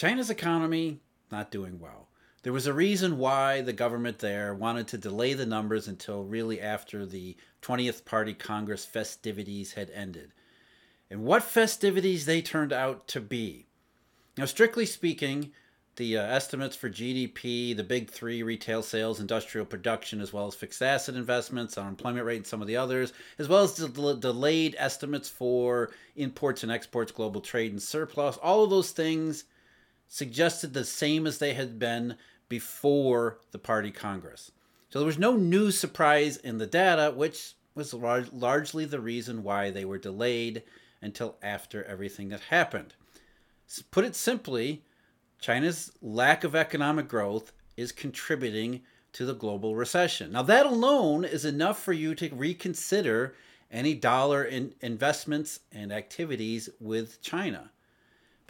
China's economy not doing well. There was a reason why the government there wanted to delay the numbers until really after the 20th Party Congress festivities had ended. And what festivities they turned out to be. Now, strictly speaking, the uh, estimates for GDP, the big three retail sales, industrial production, as well as fixed asset investments, unemployment rate, and some of the others, as well as the del- delayed estimates for imports and exports, global trade, and surplus, all of those things suggested the same as they had been before the party Congress. So there was no new surprise in the data, which was lar- largely the reason why they were delayed until after everything that happened. So put it simply, China's lack of economic growth is contributing to the global recession. Now, that alone is enough for you to reconsider any dollar in investments and activities with China.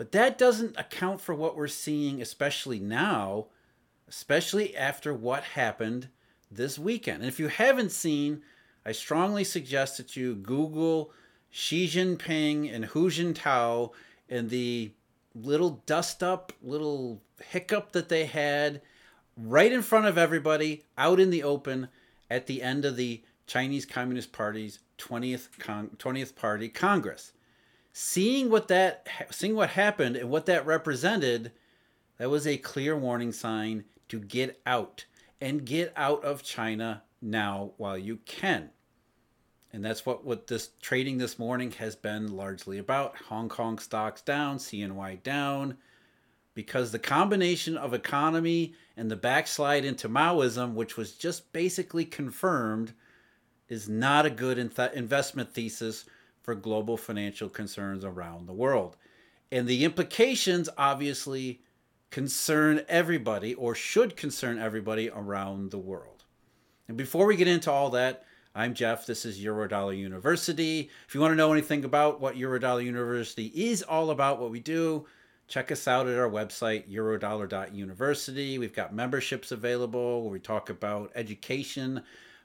But that doesn't account for what we're seeing, especially now, especially after what happened this weekend. And if you haven't seen, I strongly suggest that you Google Xi Jinping and Hu Jintao and the little dust up, little hiccup that they had right in front of everybody out in the open at the end of the Chinese Communist Party's 20th Con- 20th Party Congress seeing what that seeing what happened and what that represented that was a clear warning sign to get out and get out of China now while you can. And that's what, what this trading this morning has been largely about. Hong Kong stocks down, CNY down, because the combination of economy and the backslide into Maoism, which was just basically confirmed, is not a good investment thesis for global financial concerns around the world. And the implications obviously concern everybody or should concern everybody around the world. And before we get into all that, I'm Jeff. This is Eurodollar University. If you want to know anything about what Eurodollar University is all about, what we do, check us out at our website, eurodollar.university. We've got memberships available where we talk about education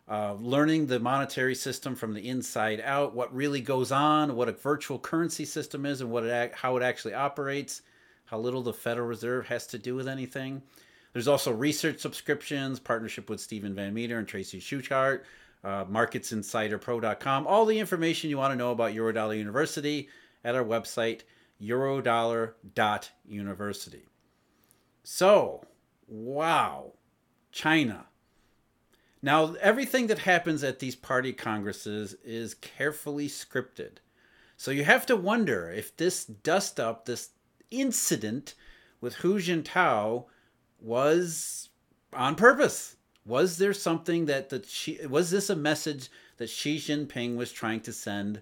uh, learning the monetary system from the inside out, what really goes on, what a virtual currency system is, and what it, how it actually operates, how little the Federal Reserve has to do with anything. There's also research subscriptions, partnership with Steven Van Metre and Tracy Schuchart, uh, marketsinsiderpro.com. All the information you want to know about Eurodollar University at our website, eurodollar.university. So, wow, China now, everything that happens at these party congresses is carefully scripted. So you have to wonder if this dust up, this incident with Hu Jintao was on purpose. Was there something that the was this a message that Xi Jinping was trying to send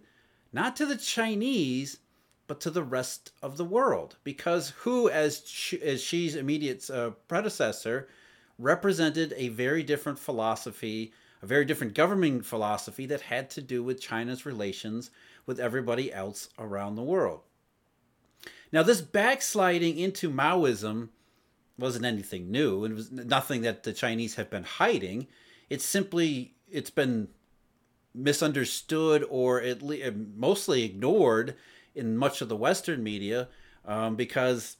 not to the Chinese but to the rest of the world? Because Hu, as as Xi's immediate uh, predecessor, represented a very different philosophy, a very different governing philosophy that had to do with China's relations with everybody else around the world. Now, this backsliding into Maoism wasn't anything new. It was nothing that the Chinese have been hiding. It's simply it's been misunderstood or at least mostly ignored in much of the Western media um, because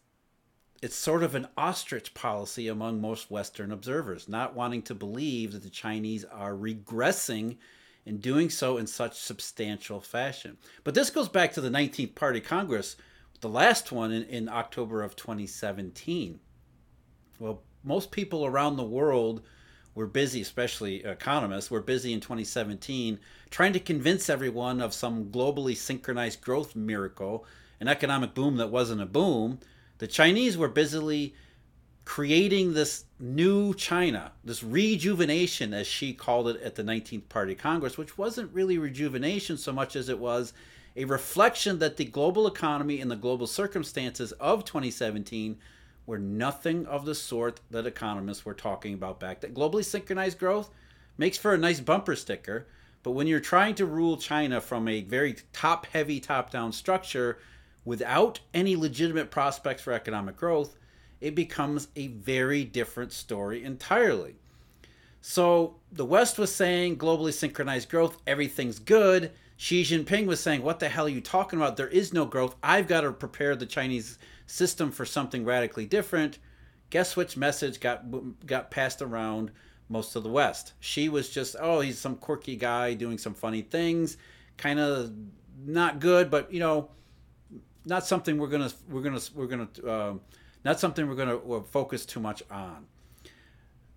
it's sort of an ostrich policy among most Western observers, not wanting to believe that the Chinese are regressing and doing so in such substantial fashion. But this goes back to the 19th Party Congress, the last one in, in October of 2017. Well, most people around the world were busy, especially economists, were busy in 2017 trying to convince everyone of some globally synchronized growth miracle, an economic boom that wasn't a boom the Chinese were busily creating this new China, this rejuvenation, as Xi called it at the 19th Party Congress, which wasn't really rejuvenation so much as it was a reflection that the global economy and the global circumstances of 2017 were nothing of the sort that economists were talking about back then. Globally synchronized growth makes for a nice bumper sticker, but when you're trying to rule China from a very top heavy, top down structure, without any legitimate prospects for economic growth, it becomes a very different story entirely. So the West was saying globally synchronized growth, everything's good. Xi Jinping was saying, What the hell are you talking about? There is no growth. I've got to prepare the Chinese system for something radically different, guess which message got got passed around most of the West? Xi was just, oh, he's some quirky guy doing some funny things, kind of not good, but you know, not something we're gonna we're gonna we're gonna uh, not something we're gonna uh, focus too much on.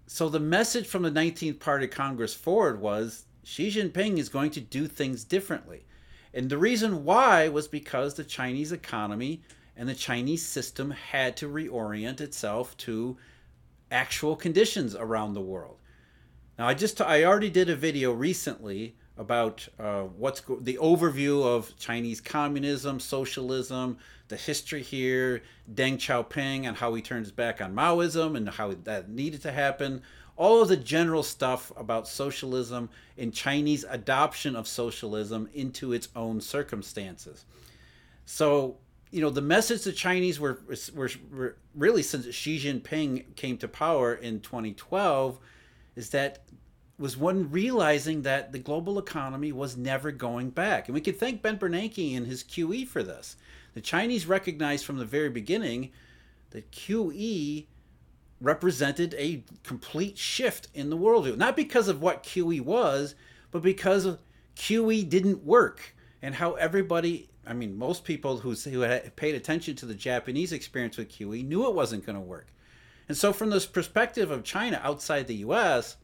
So the message from the 19th Party Congress forward was Xi Jinping is going to do things differently. And the reason why was because the Chinese economy and the Chinese system had to reorient itself to actual conditions around the world. Now, I just I already did a video recently about uh, what's go- the overview of Chinese communism, socialism, the history here, Deng Xiaoping, and how he turns back on Maoism and how that needed to happen. All of the general stuff about socialism and Chinese adoption of socialism into its own circumstances. So, you know, the message the Chinese were, were, were really since Xi Jinping came to power in 2012 is that was one realizing that the global economy was never going back. And we could thank Ben Bernanke and his QE for this. The Chinese recognized from the very beginning that QE represented a complete shift in the world. Not because of what QE was, but because QE didn't work and how everybody, I mean, most people who, who had paid attention to the Japanese experience with QE knew it wasn't going to work. And so, from this perspective of China outside the US,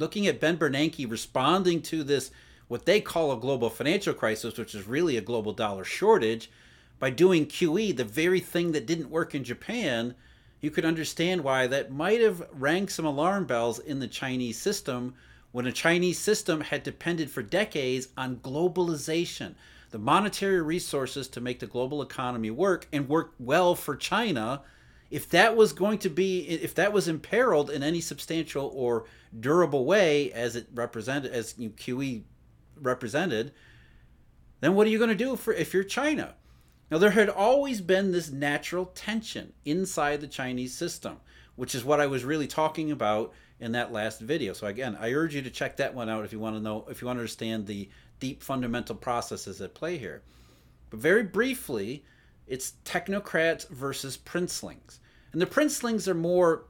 looking at Ben Bernanke responding to this, what they call a global financial crisis, which is really a global dollar shortage, by doing QE, the very thing that didn't work in Japan, you could understand why that might have rang some alarm bells in the Chinese system when a Chinese system had depended for decades on globalization, the monetary resources to make the global economy work and work well for China if that was going to be if that was imperiled in any substantial or durable way as it represented as QE represented, then what are you going to do for if you're China? Now there had always been this natural tension inside the Chinese system, which is what I was really talking about in that last video. So again, I urge you to check that one out if you want to know if you want to understand the deep fundamental processes at play here. But very briefly, it's technocrats versus princelings. And the princelings are more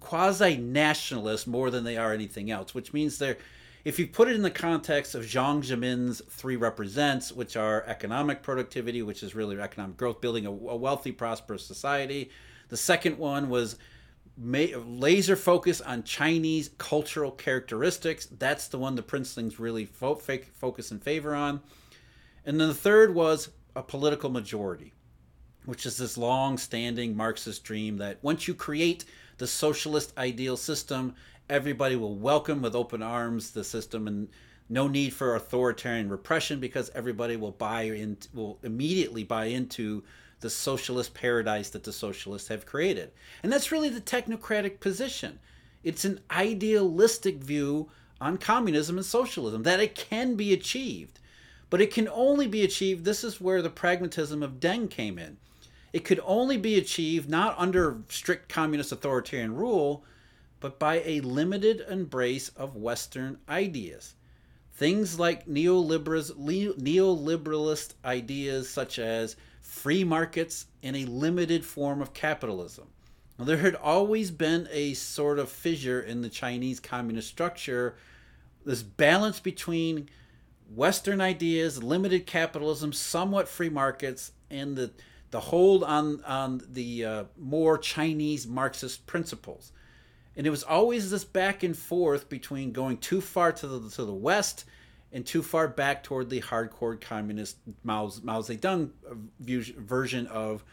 quasi nationalist more than they are anything else, which means they're, if you put it in the context of Jiang Zemin's three represents, which are economic productivity, which is really economic growth, building a, a wealthy, prosperous society. The second one was laser focus on Chinese cultural characteristics. That's the one the princelings really fo- focus in favor on. And then the third was a political majority which is this long standing Marxist dream that once you create the socialist ideal system, everybody will welcome with open arms the system and no need for authoritarian repression because everybody will buy in will immediately buy into the socialist paradise that the socialists have created. And that's really the technocratic position. It's an idealistic view on communism and socialism that it can be achieved. But it can only be achieved. This is where the pragmatism of Deng came in it could only be achieved not under strict communist authoritarian rule, but by a limited embrace of Western ideas. Things like neoliberalist ideas such as free markets and a limited form of capitalism. Now, there had always been a sort of fissure in the Chinese communist structure, this balance between Western ideas, limited capitalism, somewhat free markets, and the the hold on on the uh, more Chinese Marxist principles, and it was always this back and forth between going too far to the to the west and too far back toward the hardcore communist Mao's, Mao Zedong uh, version of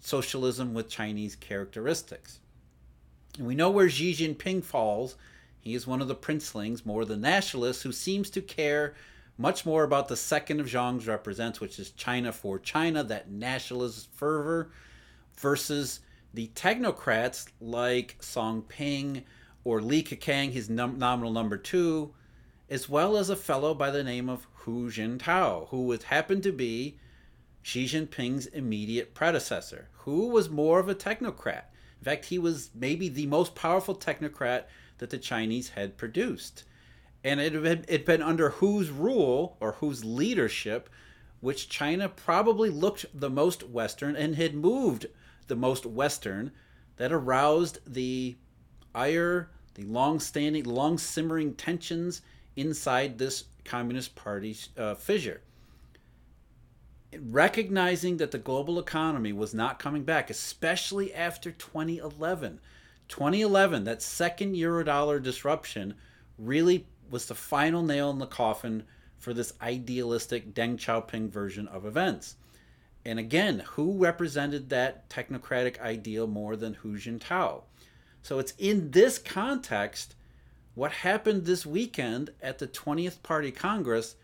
socialism with Chinese characteristics. And we know where Xi Jinping falls. He is one of the princelings, more the nationalists, who seems to care much more about the second of Jiang's represents, which is China for China, that nationalist fervor, versus the technocrats like Song Ping or Li Keqiang, his num- nominal number two, as well as a fellow by the name of Hu Jintao, who would happen to be Xi Jinping's immediate predecessor, who was more of a technocrat. In fact, he was maybe the most powerful technocrat that the Chinese had produced and it had been under whose rule or whose leadership which China probably looked the most Western and had moved the most Western, that aroused the ire, the long-standing, long-simmering tensions inside this Communist Party uh, fissure. Recognizing that the global economy was not coming back, especially after 2011. 2011, that second eurodollar disruption, really was the final nail in the coffin for this idealistic Deng Xiaoping version of events. And again, who represented that technocratic ideal more than Hu Jintao? So it's in this context what happened this weekend at the 20th Party Congress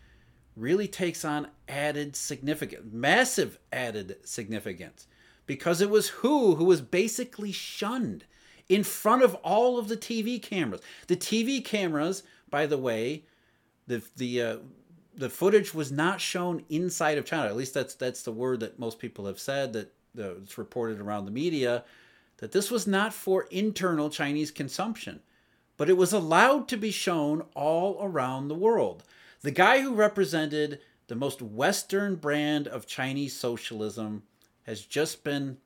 really takes on added significance, massive added significance, because it was Hu who was basically shunned in front of all of the TV cameras. The TV cameras, by the way, the the uh, the footage was not shown inside of China. At least that's that's the word that most people have said that uh, it's reported around the media that this was not for internal Chinese consumption, but it was allowed to be shown all around the world. The guy who represented the most Western brand of Chinese socialism has just been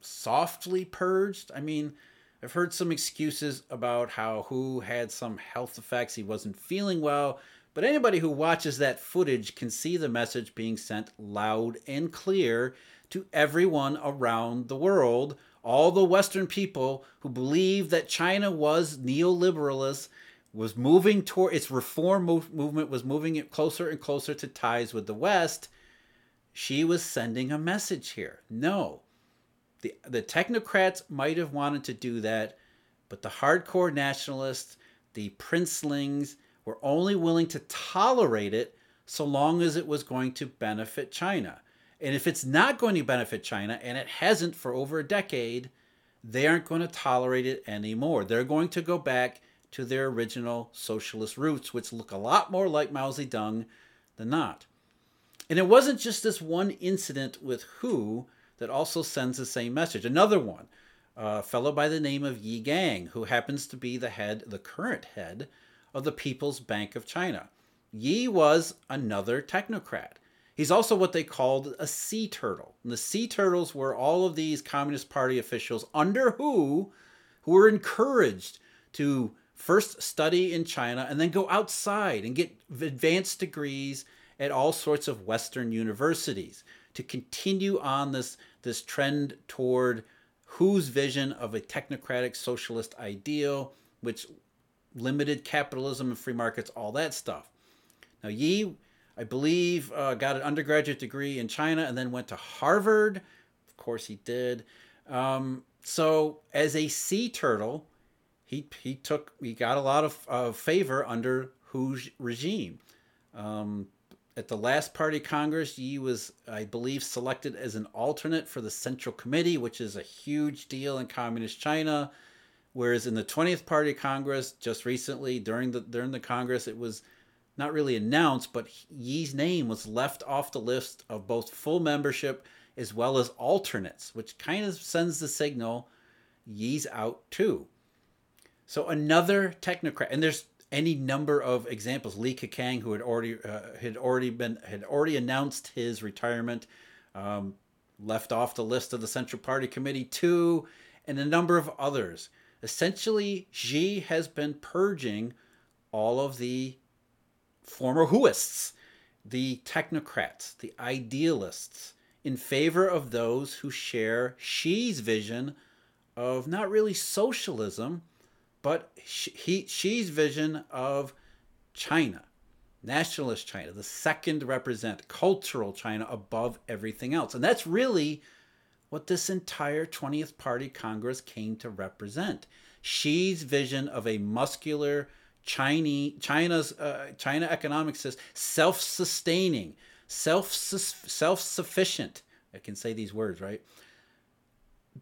softly purged. I mean, I've heard some excuses about how Hu had some health effects, he wasn't feeling well. But anybody who watches that footage can see the message being sent loud and clear to everyone around the world. All the Western people who believe that China was neoliberalist, was moving toward its reform move, movement, was moving it closer and closer to ties with the West. Xi was sending a message here. No, the, the technocrats might have wanted to do that, but the hardcore nationalists, the princelings, were only willing to tolerate it so long as it was going to benefit China. And if it's not going to benefit China, and it hasn't for over a decade, they aren't going to tolerate it anymore. They're going to go back to their original socialist roots, which look a lot more like Mao Zedong than not. And it wasn't just this one incident with Hu that also sends the same message. Another one, a fellow by the name of Yi Gang, who happens to be the head, the current head of the People's Bank of China. Yi was another technocrat. He's also what they called a sea turtle. And the sea turtles were all of these Communist Party officials under who who were encouraged to first study in China and then go outside and get advanced degrees at all sorts of Western universities to continue on this, this trend toward Hu's vision of a technocratic socialist ideal, which limited capitalism and free markets, all that stuff. Now, Yi, I believe, uh, got an undergraduate degree in China and then went to Harvard. Of course, he did. Um, so, as a sea turtle, he he took he got a lot of uh, favor under Hu's regime. Um, at the last party congress, Yi was, I believe, selected as an alternate for the Central Committee, which is a huge deal in communist China. Whereas in the 20th Party Congress, just recently during the during the Congress, it was not really announced, but Yi's name was left off the list of both full membership as well as alternates, which kind of sends the signal Yi's out too. So another technocrat, and there's any number of examples. Li Keqiang, who had already uh, had already been had already announced his retirement, um, left off the list of the Central Party Committee too, and a number of others. Essentially, Xi has been purging all of the former Huists, the technocrats, the idealists, in favor of those who share Xi's vision of not really socialism, but he, Xi's vision of China, nationalist China, the second represent cultural China above everything else. And that's really what this entire 20th Party Congress came to represent. Xi's vision of a muscular Chinese China's uh, China economic system, self-sustaining, self self-sufficient. I can say these words right.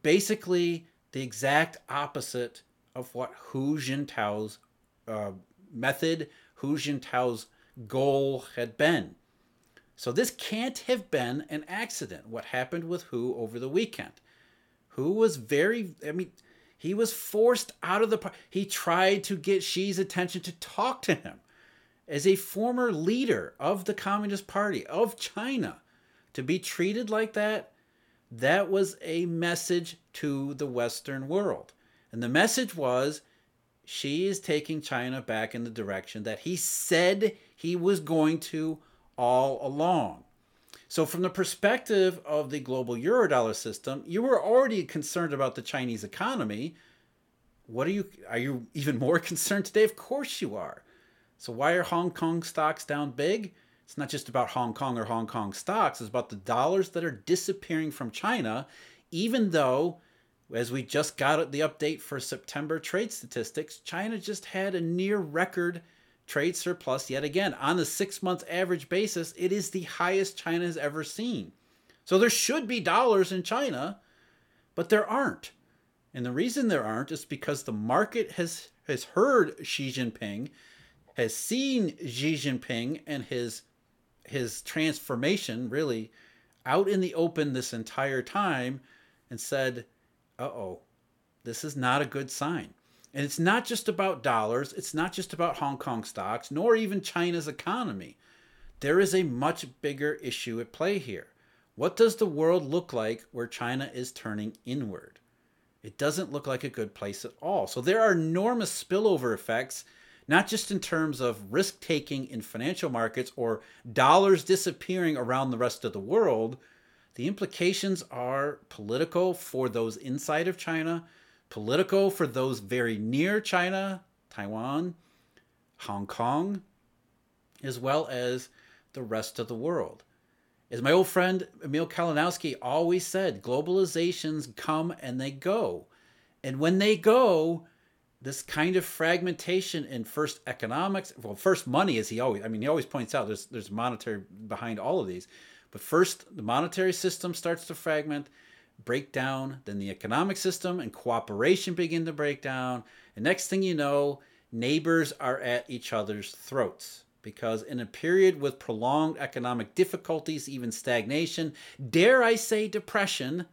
Basically, the exact opposite of what Hu Jintao's uh, method, Hu Jintao's goal had been. So this can't have been an accident. What happened with Hu over the weekend? Hu was very, I mean, he was forced out of the party. He tried to get Xi's attention to talk to him. as a former leader of the Communist Party of China to be treated like that, that was a message to the Western world. And the message was Xi is taking China back in the direction that he said he was going to all along. So, from the perspective of the global eurodollar system, you were already concerned about the Chinese economy. What are you? Are you even more concerned today? Of course you are. So, why are Hong Kong stocks down big? It's not just about Hong Kong or Hong Kong stocks. It's about the dollars that are disappearing from China, even though, as we just got the update for September trade statistics, China just had a near record trade surplus yet again. On the six month average basis, it is the highest China has ever seen. So there should be dollars in China, but there aren't. And the reason there aren't is because the market has, has heard Xi Jinping, has seen Xi Jinping and his his transformation really out in the open this entire time and said, uh oh, this is not a good sign. And it's not just about dollars, it's not just about Hong Kong stocks, nor even China's economy. There is a much bigger issue at play here. What does the world look like where China is turning inward? It doesn't look like a good place at all. So there are enormous spillover effects, not just in terms of risk taking in financial markets or dollars disappearing around the rest of the world. The implications are political for those inside of China, Political for those very near China, Taiwan, Hong Kong, as well as the rest of the world. As my old friend Emil Kalinowski always said, globalizations come and they go. And when they go, this kind of fragmentation in first economics, well, first money, as he always, I mean, he always points out there's, there's monetary behind all of these. But first, the monetary system starts to fragment break down, then the economic system and cooperation begin to break down. And next thing you know, neighbors are at each other's throats. Because in a period with prolonged economic difficulties, even stagnation, dare I say depression,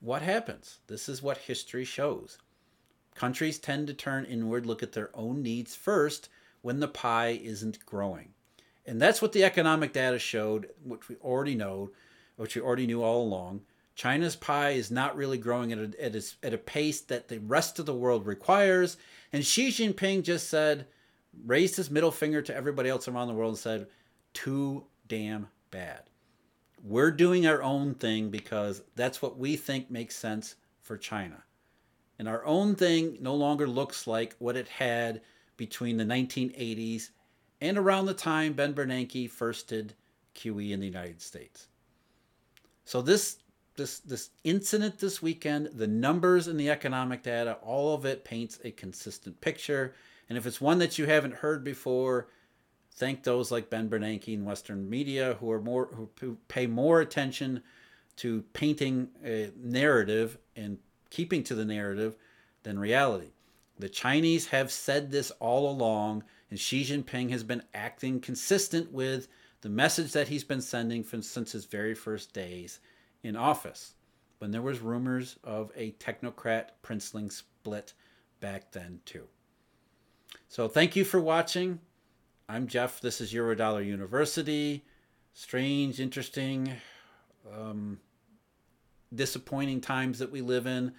what happens? This is what history shows. Countries tend to turn inward, look at their own needs first when the pie isn't growing. And that's what the economic data showed, which we already know, which we already knew all along. China's pie is not really growing at a, at, a, at a pace that the rest of the world requires. And Xi Jinping just said, raised his middle finger to everybody else around the world and said, too damn bad. We're doing our own thing because that's what we think makes sense for China. And our own thing no longer looks like what it had between the 1980s and around the time Ben Bernanke first did QE in the United States. So this this this incident this weekend, the numbers and the economic data, all of it paints a consistent picture. And if it's one that you haven't heard before, thank those like Ben Bernanke in Western media who are more who pay more attention to painting a narrative and keeping to the narrative than reality. The Chinese have said this all along, and Xi Jinping has been acting consistent with the message that he's been sending from, since his very first days in office when there was rumors of a technocrat princeling split back then too. So thank you for watching. I'm Jeff. This is Eurodollar University. Strange, interesting, um, disappointing times that we live in,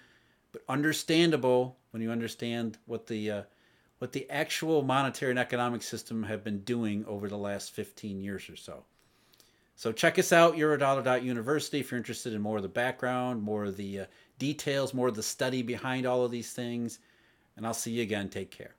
but understandable when you understand what the uh, what the actual monetary and economic system have been doing over the last 15 years or so. So check us out, eurodollar.university, if you're interested in more of the background, more of the uh, details, more of the study behind all of these things. And I'll see you again. Take care.